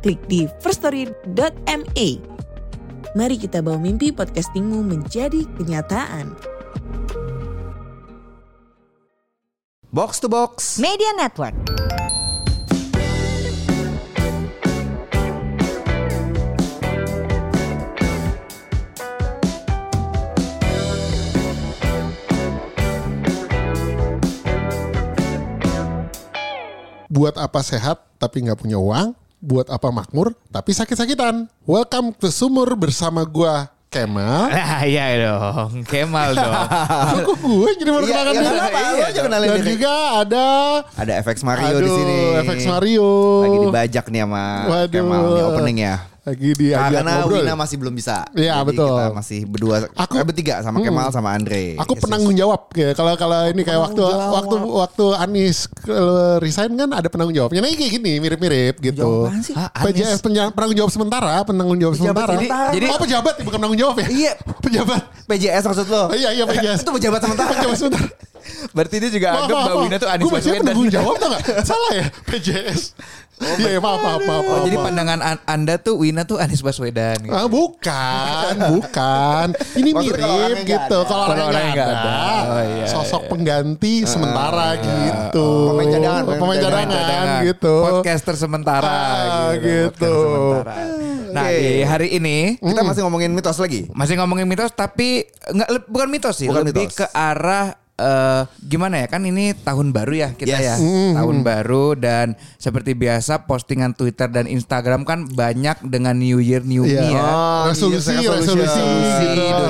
klik di firststory.me. Mari kita bawa mimpi podcastingmu menjadi kenyataan. Box to Box. Media Network. buat apa sehat tapi nggak punya uang, buat apa makmur tapi sakit-sakitan. Welcome ke Sumur bersama gua Kemal. Ah, iya dong, Kemal dong. Kok gue jadi Iya, diri? iya, iya, aja kenalin Dan juga ada Ada FX Mario aduh, di sini. FX Mario. Lagi dibajak nih sama Waduh. Kemal nih opening ya. Lagi diajak Karena ngobrol. Wina masih belum bisa. Iya, Jadi betul. Kita masih berdua, Aku- eh, bertiga sama Kemal sama Andre. Aku Yes, penanggung jawab ya. Kalau kalau ini kayak waktu waktu waktu Anis eh, resign kan ada penanggung jawabnya. Nah, kayak gini mirip-mirip gitu. sih? Hah, PJS penanggung jawab sementara, penanggung jawab sementara. sementara. Jadi- oh pejabat bukan penanggung jawab ya? Iya. pejabat. PJS maksud lo? Oh, iya iya PJS. Itu pejabat sementara. Pejabat sementara. Berarti dia juga Maaf, anggap maaf, Mbak maaf. Wina tuh Anies Gue Baswedan. penanggung jawab tau gak? Salah ya PJS. Iya iya maaf maaf maaf. Oh, jadi pandangan an- Anda tuh Wina tuh Anies Baswedan. Gitu. Ah, bukan, bukan. Ini mirip gitu. Kalau orangnya nggak ada. Oh, iya, sosok iya. pengganti sementara gitu. Pemain cadangan, pemain cadangan, Cadangan. gitu. Podcaster sementara Ah, gitu. Nah, di hari ini Kita masih ngomongin mitos lagi. masih ngomongin mitos tapi nggak bukan mitos sih, Bukan lebih mitos. ke arah eh, gimana ya kan ini tahun baru ya kita Yes. ya tahun baru dan seperti biasa postingan Twitter dan Instagram kan banyak dengan New Year New Iya. Me ya. Oh, resolusi, Year's resolusi, Resolusi gitu.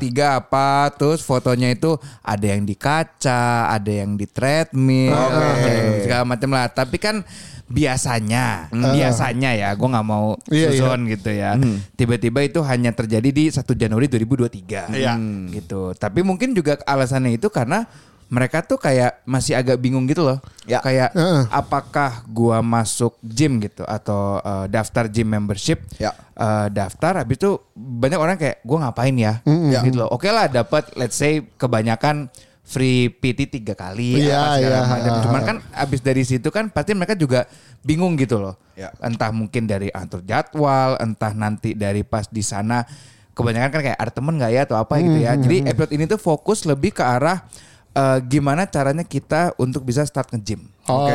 2023 apa terus fotonya itu ada yang di kaca ada yang di treadmill Oke. yang segala macam lah tapi kan biasanya. Biasanya ya gue nggak mau Iya, suzon gitu ya. Tiba-tiba itu hanya terjadi di 1 Januari 2023 Iya. gitu. Tapi mungkin juga alasannya itu karena mereka tuh kayak masih agak bingung gitu loh. Ya. kayak Heeh. apakah gua masuk gym gitu atau uh, daftar gym membership. Ya. uh, daftar habis itu banyak orang kayak gua ngapain ya. Gitu loh. Oke lah dapat let's say kebanyakan free PT tiga kali Iya, apa segala iya. macam cuman kan abis dari situ kan pasti mereka juga bingung gitu loh Ya. entah mungkin dari atur jadwal entah nanti dari pas di sana kebanyakan kan kayak ada temen nggak ya atau apa gitu ya jadi episode ini tuh fokus lebih ke arah eh, gimana caranya kita untuk bisa start nge-gym Oh,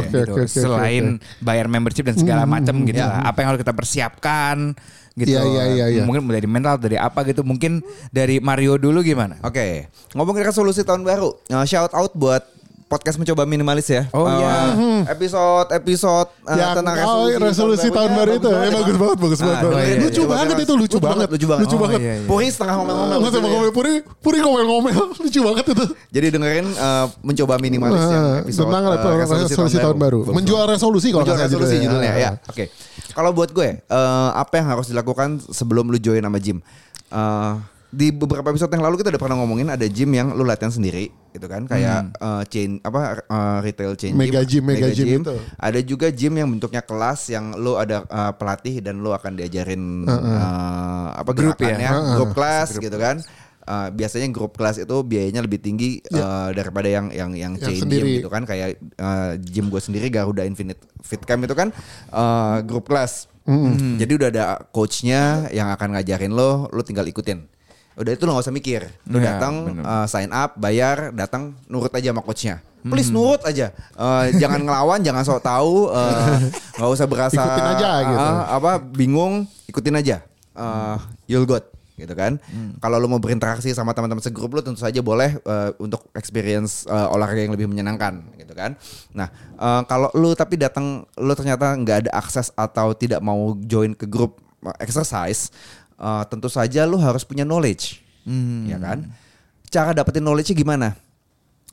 oke gitu. oke oke. Selain bayar membership dan segala macam gitu lah. Apa yang harus kita persiapkan gitu. Iya, iya, iya, iya. Mungkin dari mental dari apa gitu. Mungkin dari Mario dulu gimana? Oke, ngomongin resolusi tahun baru. Uh, shout out buat podcast mencoba minimalis ya. Oh, Uh, iya. Episode episode uh, yang tentang oh, resolusi, tahun baru itu, ya bagus banget, bagus banget. oh, iya, lucu iya. banget itu, lucu banget, lucu banget. lucu Oh, banget. iya, iya. Puri setengah ngomel-ngomel. Nggak usah ngomel Puri, Puri ngomel-ngomel, lucu banget itu. Jadi dengerin uh, mencoba minimalis yang Nah, episode tentang uh, resolusi, tahun baru. Menjual resolusi kalau Menjual resolusi judulnya ya. Oke. Kalau buat gue, eh, apa yang harus dilakukan sebelum lu join sama gym? Eh, di beberapa episode yang lalu kita udah pernah ngomongin ada gym yang lu latihan sendiri gitu kan kayak eh, chain apa eh, retail chain Hmm. Mega gym, mega gym itu. ada juga gym yang bentuknya kelas yang lu ada eh, pelatih dan lu akan diajarin eh, apa Grup ya? gerakannya grup kelas gitu kan Eh, biasanya grup kelas itu biayanya lebih tinggi eh, daripada yang yang yang Ya. Yang chain sendiri. gym gitu kan kayak eh, gym gue sendiri Garuda Infinite Fit Camp itu kan eh, grup kelas. Jadi udah ada coachnya yang akan ngajarin lo, lo tinggal ikutin. Udah itu lo gak usah mikir. Lo Ya, datang eh, sign up, bayar, datang nurut aja sama coachnya. Please nurut aja. Eh, jangan ngelawan, jangan sok tahu, eh, nggak usah berasa Ikutin aja gitu. apa bingung, ikutin aja. Eh, you'll got gitu kan. Kalau lo mau berinteraksi sama teman-teman segrup lo tentu saja boleh eh, untuk experience eh, olahraga yang lebih menyenangkan gitu kan. Nah, eh, kalau lo tapi datang lo ternyata nggak ada akses atau tidak mau join ke grup exercise, eh, tentu saja lo harus punya knowledge. Ya kan? Cara dapetin knowledge-nya gimana?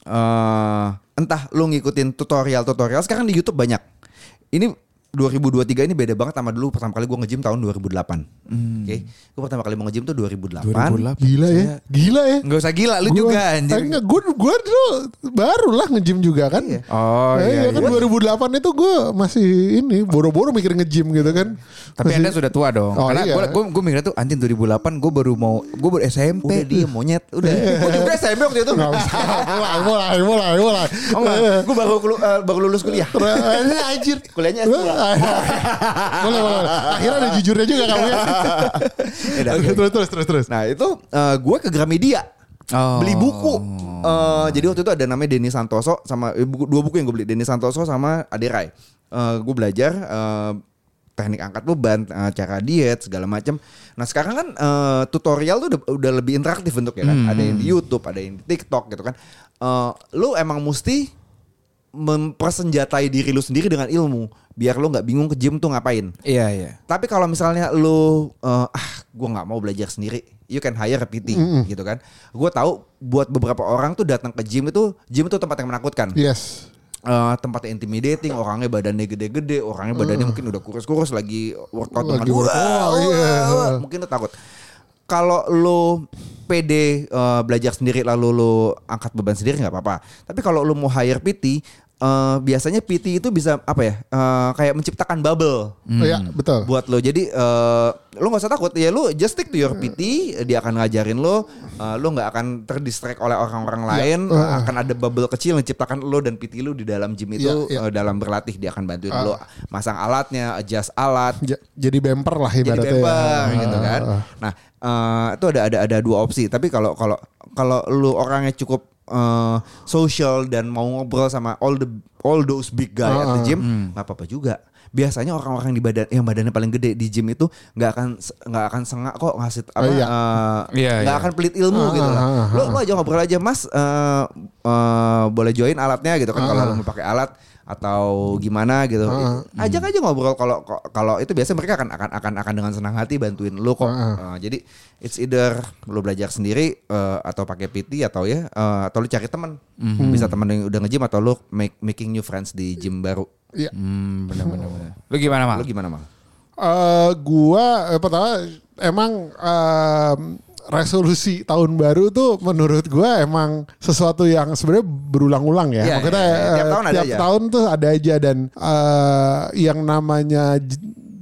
eh entah lu ngikutin tutorial-tutorial sekarang di YouTube banyak. Ini 2023 ini beda banget sama dulu pertama kali gue nge-gym tahun 2008. Oke. Gue pertama kali mau nge-gym tuh 2008. 2008. Gila ya, gila ya. Nggak usah gila, lu Gua- juga anjir. enggak, gue gue dulu baru lah nge-gym juga kan. Oh Eh, iya, kan iya. 2008 itu gue masih ini boro-boro mikir nge-gym gitu kan. Tapi Masih- anda sudah tua dong. Oh, Karena iya. gue gue mikirnya tuh anjing 2008 gue baru mau gue baru SMP. Udah dia monyet, udah. Gue juga SMP waktu itu. Nggak usah, mulai, mulai, mulai, mulai. Oh enggak, gue baru eh, baru lulus kuliah. Ini anjir. Kuliahnya S2. boleh, boleh, boleh. Akhirnya ada jujurnya juga kamu ya. Terus, terus, terus, terus. Nah itu eh, gue ke Gramedia Oh. beli buku. Eh, jadi waktu itu ada namanya Denny Santoso sama eh, buku, dua buku yang gue beli Denny Santoso sama Aderai. gue belajar eh, teknik angkat beban, eh, cara diet segala macam. Nah sekarang kan eh, tutorial tuh udah, udah lebih interaktif bentuknya kan. Ada yang di YouTube, ada yang di TikTok gitu kan. Eh, lu emang mesti mempersenjatai diri lu sendiri dengan ilmu biar lu nggak bingung ke gym tuh ngapain. Iya iya. Tapi kalau misalnya lu eh, ah gue nggak mau belajar sendiri, you can hire a PT gitu kan. Gue tahu buat beberapa orang tuh datang ke gym itu gym itu tempat yang menakutkan. Yes. Eh, tempat yang intimidating, orangnya badannya gede-gede, orangnya badannya mungkin udah kurus-kurus lagi workout Lagi dengan workout, wah, iya. wah, wah, mungkin lu takut. Kalau lu pede eh, belajar sendiri lalu lu angkat beban sendiri nggak apa-apa. Tapi kalau lu mau hire PT, eh, biasanya PT itu bisa apa ya? eh, kayak menciptakan bubble Oh, ya, betul. buat lo. Jadi eh, lo nggak usah takut ya lo just stick to your PT, dia akan ngajarin lo, eh, lo nggak akan terdistract oleh orang-orang lain, eh, akan ada bubble kecil yang ciptakan lo dan PT lo di dalam gym itu Iya, iya. eh, dalam berlatih dia akan bantuin lo masang alatnya, adjust alat, Ja- jadi bemper lah jadi ibaratnya. bemper ya. gitu kan. Ah, ah. Nah, eh, itu ada ada ada dua opsi. Tapi kalau kalau kalau lu orangnya cukup eh, social dan mau ngobrol sama all the all those big guy at the Ah, gym, nggak apa-apa juga. Biasanya orang-orang di badan yang badannya paling gede di gym itu nggak akan nggak akan sengak kok ngasih apa iya. eh, Iya, nggak iya. akan pelit ilmu Ah, gitu lah. ah, ah, Lo lo aja ngobrol aja Mas eh, eh, boleh join alatnya gitu kan kalau Ah. lo mau pakai alat atau gimana gitu. Ah, Ajak aja ngobrol kalau kalau itu biasanya mereka akan akan akan akan dengan senang hati bantuin lo kok. Ah. Uh, jadi it's either lo belajar sendiri uh, atau pakai PT atau ya uh, atau lo cari teman. Mhm. Bisa teman yang udah nge-gym atau lo make, making new friends di gym baru. Iya. Hmm, benar benar benar. Lu gimana, Mal? Lo gimana, Mal? Eh, gua eh, pertama emang em, resolusi tahun baru tuh menurut gua emang sesuatu yang sebenarnya berulang-ulang ya. Iya, Maksudnya iya, iya. Tiap eh, tahun ada tiap aja. tahun tuh ada aja dan eh, yang namanya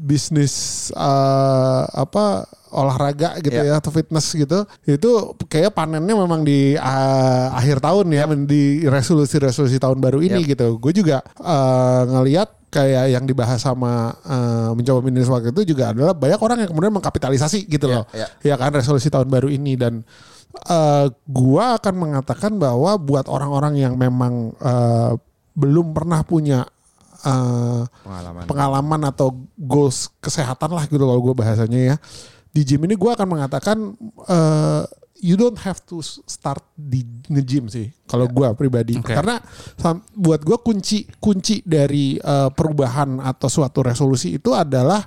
bisnis eh, apa olahraga gitu Iya. ya atau fitness gitu itu kayak panennya memang di eh, akhir tahun ya di resolusi-resolusi tahun baru ini Yap. gitu. Gue juga eh, ngelihat kayak yang dibahas sama eh, mencoba minus waktu itu juga adalah banyak orang yang kemudian mengkapitalisasi gitu Iya, loh. iya. Ya kan resolusi tahun baru ini dan eh, gua akan mengatakan bahwa buat orang-orang yang memang eh, belum pernah punya eh, Pengalaman. pengalaman atau goals kesehatan lah gitu kalau gue bahasanya ya di gym ini gue akan mengatakan eh, you don't have to start di nge-gym sih kalau gue pribadi Oke. karena buat gue kunci kunci dari eh, perubahan atau suatu resolusi itu adalah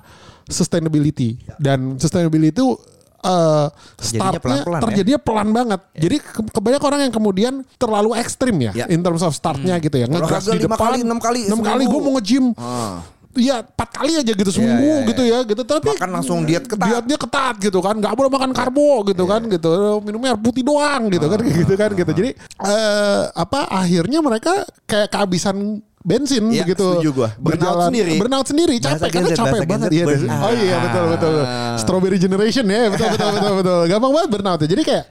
sustainability dan sustainability itu eh, Terjadinya startnya pelan-pelan ya? terjadinya pelan banget jadi ke- kebanyakan orang yang kemudian terlalu ekstrim ya, Ya. in terms of startnya gitu ya ngegas di depan kali, enam kali enam kali seminggu. gue mau nge-gym Ah. Iya empat kali aja gitu seminggu iya, iya. gitu ya gitu. Tapi Makan langsung diet ketat. dietnya ketat gitu kan nggak boleh makan karbo gitu kan gitu. Minumnya air putih doang gitu kan kayak gitu kan gitu. jadi eh, apa akhirnya mereka kayak kehabisan bensin Iya, begitu setuju gua. Burnout sendiri. burnout sendiri. Bahasa capek karena capek bahasa Gen banget iya burnout. oh iya betul betul strawberry generation ya betul betul betul betul. Gampang banget burnout ya. Jadi kayak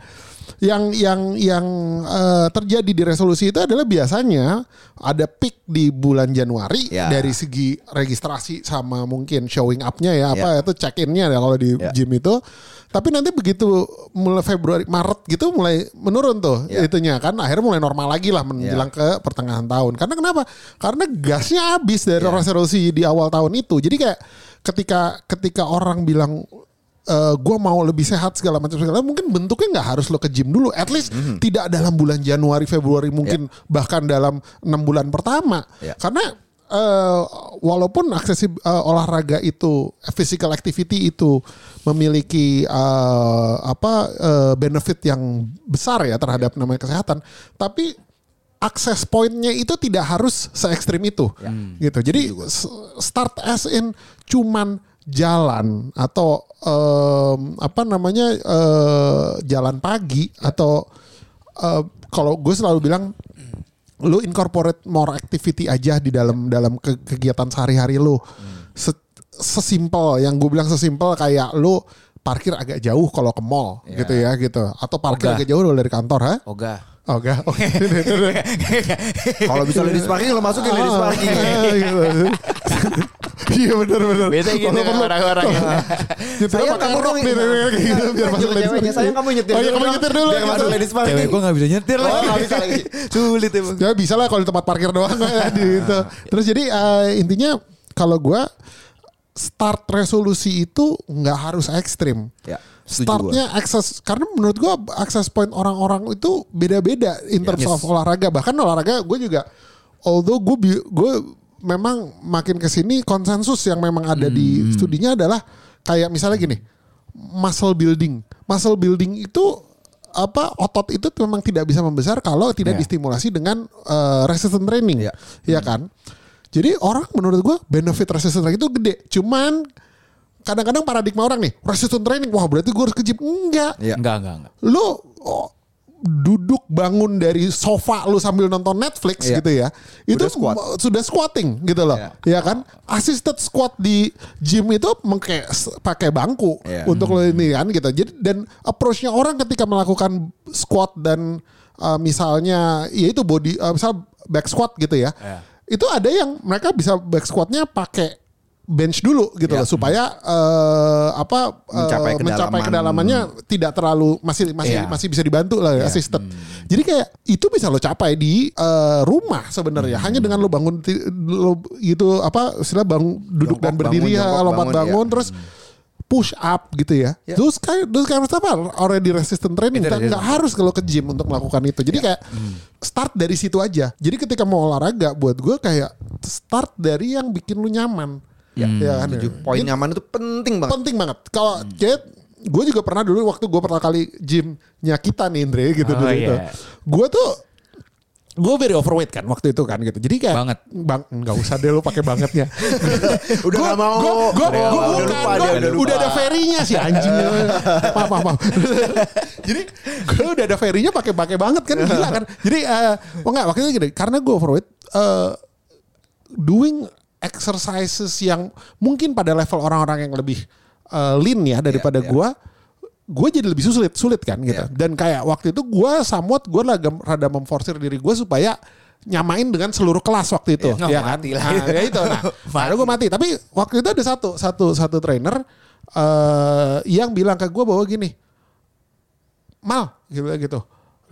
yang yang yang eh, terjadi di resolusi itu adalah biasanya ada peak di bulan Januari Ya. dari segi registrasi sama mungkin showing up-nya ya apa Ya. itu check in-nya ya kalau di Ya. gym itu. Tapi nanti begitu mulai Februari Maret gitu mulai menurun tuh Ya. itunya kan akhirnya mulai normal lagi lah menjelang ke pertengahan tahun. Karena kenapa? Karena gasnya habis dari Ya. resolusi di awal tahun itu. Jadi kayak ketika ketika orang bilang eh gue mau lebih sehat segala macam segala mungkin bentuknya nggak harus lo ke gym dulu. At least Mhm. tidak dalam bulan Januari Februari mungkin bahkan dalam enam bulan pertama. Ya. karena eh, walaupun aksesi eh, olahraga itu physical activity itu memiliki eh, apa eh, benefit yang besar ya terhadap namanya kesehatan tapi akses pointnya itu tidak harus se ekstrim itu gitu. Jadi start as in cuman jalan atau em, apa namanya eh, jalan pagi atau eh, kalau gue selalu bilang lu incorporate more activity aja di dalam dalam ke- kegiatan sehari-hari lu. Se- sesimpel yang gue bilang sesimpel kayak lu parkir agak jauh kalau ke mall gitu ya gitu atau parkir Ogah. agak jauh dari kantor ha Ogah. Oh enggak oke Kalau bisa ladies parking lo masukin ladies Ah, parking. gitu. iya benar benar Biasa gitu orang-orang ya. Pakai kamu rok dong, nih, iya. kayak gitu, biar masuk ladies parking. sayang kamu nyetir oh iya dulu kamu nyetir dulu biar masuk ladies parking. Cewek gue gak bisa nyetir Oh, lagi. nggak bisa lagi. Sulit emang. Ya bisa lah kalau di tempat parkir doang ya, gitu. Terus jadi eh, intinya kalau gua start resolusi itu nggak harus ekstrim. Ya, Startnya akses karena menurut gua akses point orang-orang itu beda-beda in terms Yes. of olahraga. Bahkan olahraga gue juga although gue gue memang makin ke sini konsensus yang memang ada di studinya adalah kayak misalnya gini, muscle building. Muscle building itu apa otot itu memang tidak bisa membesar kalau tidak Iya. distimulasi dengan eh, resistance training. Iya. Iya kan? Jadi orang menurut gua benefit resistance training itu gede. Cuman kadang-kadang paradigma orang nih, resistance training, wah berarti gue harus ke gym. Enggak. Iya. Enggak, enggak, enggak. Lu oh, duduk bangun dari sofa lu sambil nonton Netflix Iya. gitu ya. Itu Udah squat. sudah squatting gitu loh. Iya. Ya kan? Assisted squat di gym itu s- pakai bangku Iya. untuk lo ini kan gitu. Jadi dan approach-nya orang ketika melakukan squat dan uh, misalnya ya itu body uh, misal back squat gitu ya. Iya. Itu ada yang mereka bisa back squatnya pakai bench dulu gitu Iya. loh supaya eh, apa eh, Mencapai mencapai kedalaman. kedalamannya tidak terlalu masih masih Iya. masih bisa dibantu lah ya assisted. Jadi kayak itu bisa lo capai di eh, rumah sebenarnya hanya dengan lo bangun lo gitu apa istilah bangun duduk Jongkok dan berdiri bangun, ya jongkok lompat bangun, bangun ya. terus push up gitu ya. Ya. Those kind those kind of stuff are already resistant training. Itu Nggak harus kalau ke gym untuk melakukan itu. Jadi kayak start dari situ aja. Jadi ketika mau olahraga buat gue kayak start dari yang bikin lu nyaman. Ya, kan? Setuju. Poin nyaman itu penting banget. penting banget. Kalau kayak gue juga pernah dulu waktu gue pertama kali gymnya kita nih Indre gitu Oh, dulu iya. itu. Gue tuh gue very overweight kan waktu itu kan gitu. Jadi kayak Banget. Bang nggak usah deh lu pakai bangetnya. Udah nggak mau. Gue gue Udah, gue udah bukan. lupa Gua udah lupa. udah ada ferrynya sih anjing. maaf maaf maaf. Jadi gue udah ada ferrynya pakai pakai banget kan gila kan. Jadi eh oh enggak waktu itu gini karena gue overweight eh doing exercises yang mungkin pada level orang-orang yang lebih eh, lean ya daripada Iya, iya. gua gue jadi lebih sulit sulit kan gitu Iya. dan kayak waktu itu gua somewhat gue rada, rada memforsir diri gue supaya nyamain dengan seluruh kelas waktu itu Iya. ya Oh, kan mati lah. Nah, ya itu nah baru gue mati tapi waktu itu ada satu satu satu trainer eh yang bilang ke gue bahwa gini mal gitu gitu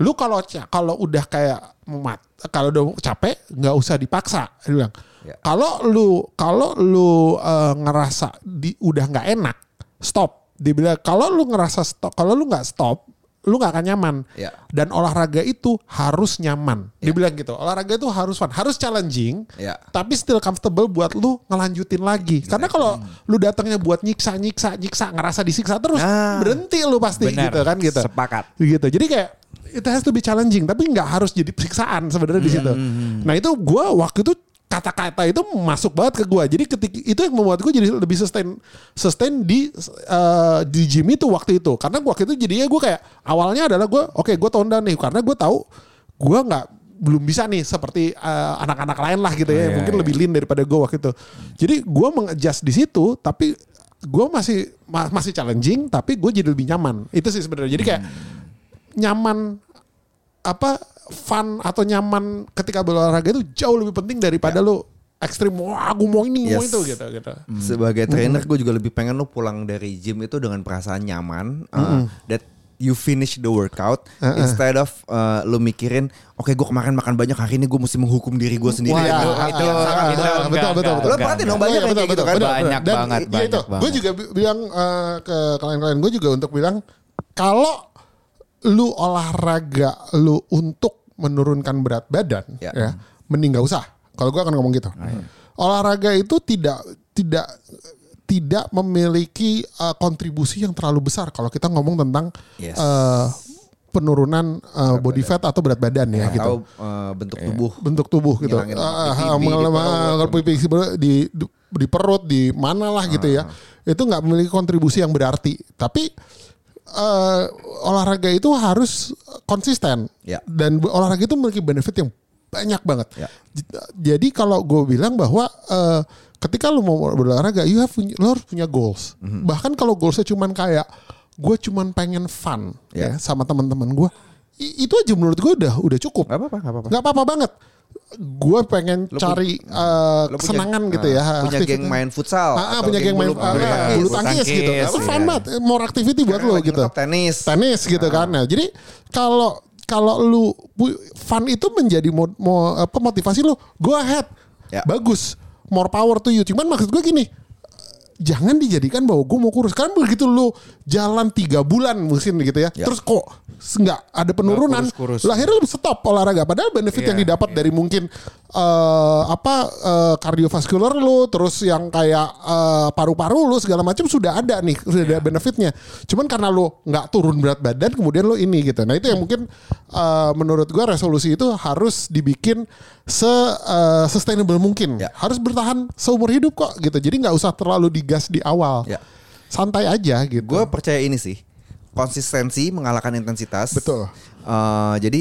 lu kalau kalau udah kayak mat kalau udah capek nggak usah dipaksa dia bilang Ya. kalau lu kalau lu eh, ngerasa di udah nggak enak stop dia bilang kalau lu ngerasa stop kalau lu nggak stop lu nggak akan nyaman Ya. dan olahraga itu harus nyaman Ya. bilang gitu olahraga itu harus fun harus challenging Ya. tapi still comfortable buat lu ngelanjutin lagi karena kalau lu datangnya buat nyiksa nyiksa nyiksa ngerasa disiksa terus Nah. berhenti lu pasti Benar. gitu kan gitu Sepakat. gitu jadi kayak it has to be challenging tapi nggak harus jadi siksaan sebenarnya di situ nah itu gua waktu itu kata-kata itu masuk banget ke gua. Jadi ketika itu yang membuat gue jadi lebih sustain sustain di eh, di gym itu waktu itu. Karena waktu itu jadinya gue kayak awalnya adalah gue oke gue tone down nih. Karena gue tahu gua nggak belum bisa nih seperti eh, anak-anak lain lah gitu ya iya, mungkin iya. lebih lean daripada gue waktu itu. Jadi gua mengadjust di situ tapi gue masih ma- masih challenging tapi gue jadi lebih nyaman. Itu sih sebenarnya. Jadi kayak nyaman apa fun atau nyaman ketika berolahraga itu jauh lebih penting daripada lu ekstrim wah aku mau ini mau Yes. itu gitu gitu. Sebagai trainer gue juga lebih pengen lu pulang dari gym itu dengan perasaan nyaman uh, that you finish the workout instead of uh, lu mikirin oke gue kemarin makan banyak hari ini gue mesti menghukum diri gue sendiri. Wah, Ya, itu- ah, itu- itu ah, enggak, betul betul enggak, betul. enggak, Lo perhatiin dong banyak Iya, betul, kayak gitu betul, kan. betul, Banyak betul. Dan banget, i- banyak itu, banget. Gue juga bi- bilang eh, ke klien-klien gue juga untuk bilang kalau lu olahraga lu untuk menurunkan berat badan Ya. ya, mending gak usah. Kalau gue akan ngomong gitu. Olahraga itu tidak tidak tidak memiliki eh, kontribusi yang terlalu besar kalau kita ngomong tentang Yes. eh, penurunan uh, body fat atau berat badan ya gitu. Atau eh, bentuk tubuh. bentuk tubuh gitu. Lemak Ah, di ah, di perut. di, di di perut di mana lah gitu ya. Itu nggak memiliki kontribusi yang berarti. Tapi eh, olahraga itu harus konsisten. Ya. Dan olahraga itu memiliki benefit yang banyak banget. Ya. Jadi kalau gue bilang bahwa eh, ketika lu mau berolahraga, you have lu harus punya goals. Mhm. Bahkan kalau goalsnya cuman kayak gue cuman pengen fun Ya. ya sama teman-teman gue, itu aja menurut gue udah udah cukup. Gak apa-apa, gak apa-apa. Nggak apa-apa banget. Gue pengen Lu cari punya- eh, Lo punya- kesenangan gitu ah, ya. Punya aktivitas. geng main futsal. Ah, ah, atau punya geng main bulu, ah, bulu ah, tangkis. bulu tangkis gitu. Itu fun iya. banget, more activity buat lo gitu. Tenis. Tenis gitu kan. Nah, jadi kalau kalau lu fun itu menjadi mo, mo- apa motivasi lu, go ahead. Ya. Bagus. More power to you. Cuman maksud gue gini, jangan dijadikan bahwa gue mau kurus. Kan begitu lu jalan tiga bulan mungkin gitu ya. Ya. Terus kok nggak ada penurunan. kurus-kurus. Lah akhirnya lu stop olahraga. Padahal benefit Iya, yang didapat dari mungkin eh, apa eh, kardiovaskular lu, terus yang kayak eh, paru-paru lu segala macam sudah ada nih, sudah Iya. ada benefitnya. Cuman karena lu nggak turun berat badan, kemudian lu ini gitu. Nah itu yang mungkin eh, menurut gua resolusi itu harus dibikin se eh, sustainable mungkin. Ya. Harus bertahan seumur hidup kok gitu. Jadi nggak usah terlalu digas di awal. Ya. Santai aja gitu. Gue percaya ini sih. Konsistensi mengalahkan intensitas. Betul. Eh, jadi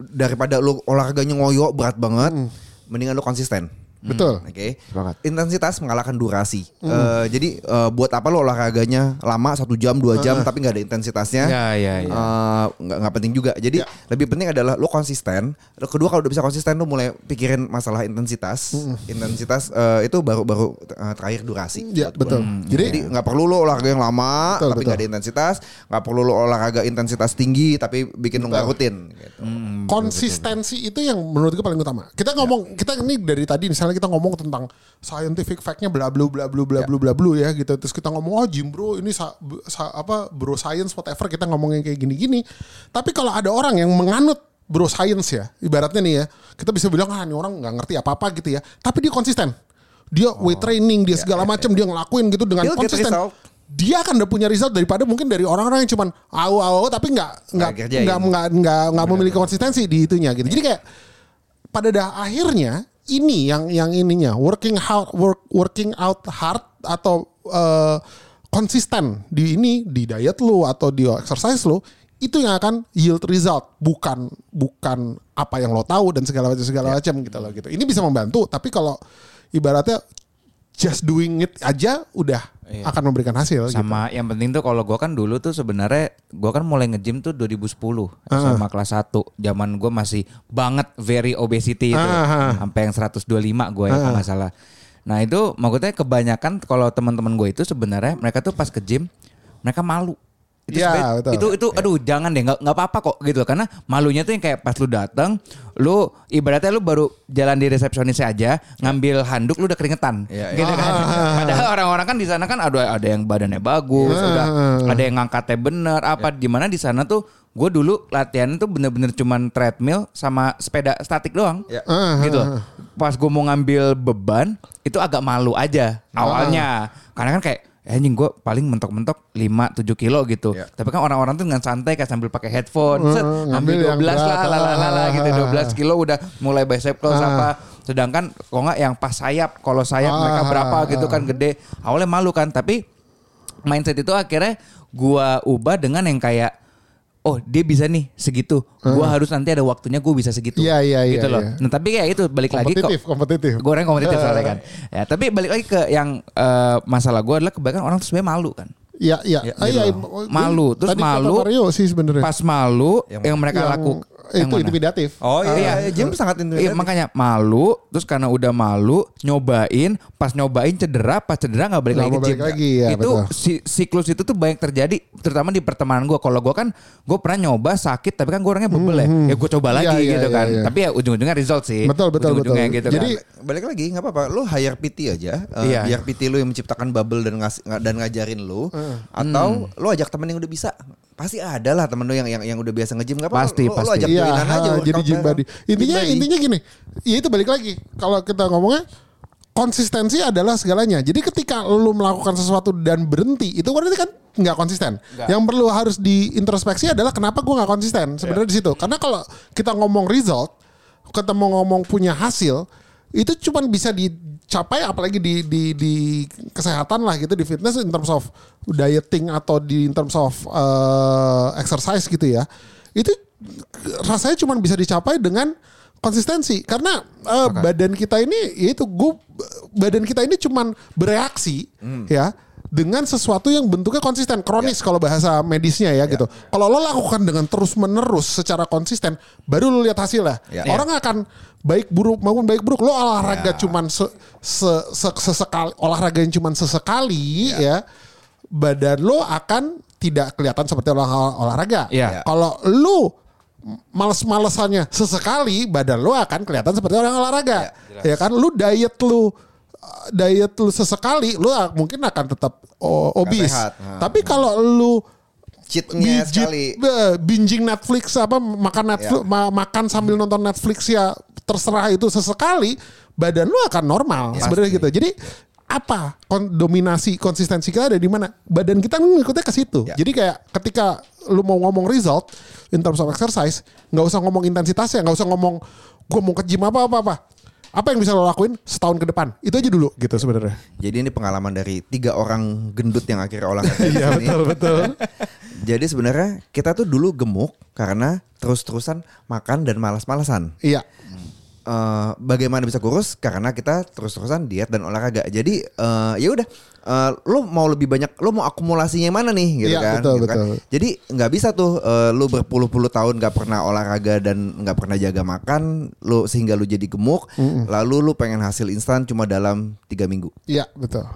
daripada lu olahraganya ngoyo berat banget, Hmm. mendingan lu konsisten. Betul. Oke. Sepakat. Intensitas mengalahkan durasi. Hmm. Eh, jadi eh, buat apa lo olahraganya lama satu jam dua jam tapi nggak ada intensitasnya? Ya, ya, ya. Eh, nggak nggak penting juga. Jadi Ya. lebih penting adalah lo konsisten. Lo kedua kalau udah bisa konsisten lo mulai pikirin masalah intensitas. Hmm. Intensitas eh, itu baru baru terakhir durasi. Ya, gua. betul. Jadi Jadi nggak perlu lo olahraga yang lama Betul, tapi betul. nggak ada intensitas. Nggak perlu lo olahraga intensitas tinggi tapi bikin lo nggak rutin. Gitu. konsistensi itu yang menurut gue paling utama. Kita ngomong kita ini dari tadi misalnya kita ngomong tentang scientific fact-nya bla bla bla bla bla bla bla bla ya gitu. Terus kita ngomong oh gym bro ini sa, sa- apa bro science whatever kita ngomongin kayak gini-gini. Tapi kalau ada orang yang menganut bro science ya, ibaratnya nih ya, kita bisa bilang ah ini orang nggak ngerti apa-apa gitu ya. Tapi dia konsisten. Dia weight training, dia segala macam dia ngelakuin gitu dengan He'll konsisten. Dia akan udah punya result daripada mungkin dari orang-orang yang cuman au au tapi nggak nggak nggak nggak nggak nggak memiliki konsistensi di itunya gitu. Jadi kayak pada dah akhirnya ini yang yang ininya working hard work working out hard atau eh, konsisten di ini di diet lu atau di exercise lu itu yang akan yield result bukan bukan apa yang lo tahu dan segala macam segala macam gitu loh gitu. Ini bisa membantu tapi kalau ibaratnya just doing it aja udah akan memberikan hasil gitu. Sama yang penting tuh kalau gua kan dulu tuh sebenarnya gua kan mulai nge-gym tuh 2010 sama kelas 1. Zaman gua masih banget very obesity itu. Ah, Sampai yang 125 gua ya kalau nggak salah. Nah, itu maksudnya kebanyakan kalau teman-teman gue itu sebenarnya mereka tuh pas ke gym mereka malu. Itu sebenarnya- betul. itu itu aduh jangan deh nggak nggak apa-apa kok gitu. Karena malunya tuh yang kayak pas lu datang lu ibaratnya lu baru jalan di resepsionisnya aja ngambil handuk lu udah keringetan. Iya. gitu kan? Padahal orang-orang kan di sana kan ada ada yang badannya bagus udah ada yang ngangkatnya bener apa di mana di sana tuh gue dulu latihan tuh bener-bener cuman treadmill sama sepeda statik doang. Ya. gitu pas gue mau ngambil beban itu agak malu aja awalnya. Karena kan kayak eh, anjing gue paling mentok-mentok 5-7 kilo gitu. Ya. Tapi kan orang-orang tuh dengan santai kayak sambil pakai headphone, set, ngambil ambil yang 12 lah, berat. lah, lah, lah, lah, gitu. 12 kilo udah mulai bicep curls Ah. apa. Sedangkan kalau nggak yang pas sayap, kalau sayap mereka Ah, berapa ah, gitu kan gede. Awalnya malu kan, tapi mindset itu akhirnya gua ubah dengan yang kayak oh dia bisa nih segitu. Gua harus nanti ada waktunya gua bisa segitu. Iya, iya, iya, Gitu loh. iya. Nah, tapi kayak itu balik lagi kok kompetitif kompetitif gue orang kompetitif soalnya kan. Ya, tapi balik lagi ke yang eh, masalah gue adalah kebanyakan orang tuh sebenarnya malu kan. Iya, iya. Ya, Ah, gitu iya, loh. gue- Malu, terus tadi malu. Mario sih sebenarnya. Pas malu Yang- yang, mereka Yang- laku yang itu mana? intimidatif. Oh iya, Iya. iya. gym sangat Iya intimidatif. makanya malu terus karena udah malu nyobain pas nyobain cedera pas cedera nggak balik Nggak lagi mau ke gym balik lagi, ya, itu betul. si- siklus itu tuh banyak terjadi terutama di pertemanan gue kalau gue kan gue pernah nyoba sakit tapi kan gue orangnya bebel ya ya gue coba Iya, lagi iya, gitu iya, kan iya. tapi ya ujung-ujungnya result sih Betul, betul, Ujung-ujungnya betul. gitu Jadi- kan. balik lagi nggak apa-apa lo hire PT aja eh, Iya. biar PT lo yang menciptakan bubble dan ngas dan ngajarin lo atau lo ajak temen yang udah bisa pasti ada lah temen lo yang yang yang udah biasa nge-gym nggak Pasti, lo, lo pasti. ajak Iya, aja ha, jadi gym buddy. Intinya Gym intinya gini, ya itu balik lagi. Kalau kita ngomongnya konsistensi adalah segalanya. Jadi ketika lu melakukan sesuatu dan berhenti, itu berarti kan nggak konsisten. Yang perlu harus diintrospeksi adalah kenapa gue nggak konsisten. Sebenarnya di situ. Karena kalau kita ngomong result, ketemu ngomong punya hasil, itu cuma bisa dicapai apalagi di di di kesehatan lah gitu di fitness in terms of dieting atau di in terms of uh, exercise gitu ya. Itu rasanya cuma bisa dicapai dengan konsistensi. Karena uh, badan kita ini yaitu gue badan kita ini cuman bereaksi ya dengan sesuatu yang bentuknya konsisten kronis kalau bahasa medisnya ya gitu. Kalau lo lakukan dengan terus menerus secara konsisten baru lo lihat hasilnya. Ya. Orang akan baik buruk maupun baik buruk lo olahraga cuman se, se- se- sesekali olahraga yang cuman sesekali ya badan lo akan tidak kelihatan seperti olah- olahraga. Ya. Kalau lu males-malesannya sesekali badan lu akan kelihatan seperti orang olahraga. Ya, kan lu diet lu uh, diet lu sesekali lu a- mungkin akan tetap o- obes. Nah. Tapi kalau lu Cheatnya bijit- sekali. binging Netflix apa makan Netflix Ya. ma- makan sambil nonton Netflix ya terserah itu sesekali badan lu akan normal sebenarnya gitu. Jadi apa kon- dominasi konsistensi kita ada di mana? Badan kita ngikutnya ke situ. Ya. Jadi kayak ketika lu mau ngomong result in terms of exercise, nggak usah ngomong intensitasnya, nggak usah ngomong gua mau ke gym apa apa apa. Apa yang bisa lo lakuin setahun ke depan? Itu aja dulu gitu sebenarnya. Jadi ini pengalaman dari tiga orang gendut yang akhirnya olahraga Iya betul betul. Jadi sebenarnya kita tuh dulu gemuk karena terus-terusan makan dan malas-malasan. Iya. Eh, bagaimana bisa kurus karena kita terus-terusan diet dan olahraga. Jadi eh, ya udah eh, lo mau lebih banyak lo mau akumulasinya yang mana nih gitu Iya, kan. betul, gitu kan. betul. Jadi nggak bisa tuh eh, lo berpuluh-puluh tahun nggak pernah olahraga dan nggak pernah jaga makan lo sehingga lo jadi gemuk lalu lo pengen hasil instan cuma dalam tiga minggu. Iya betul.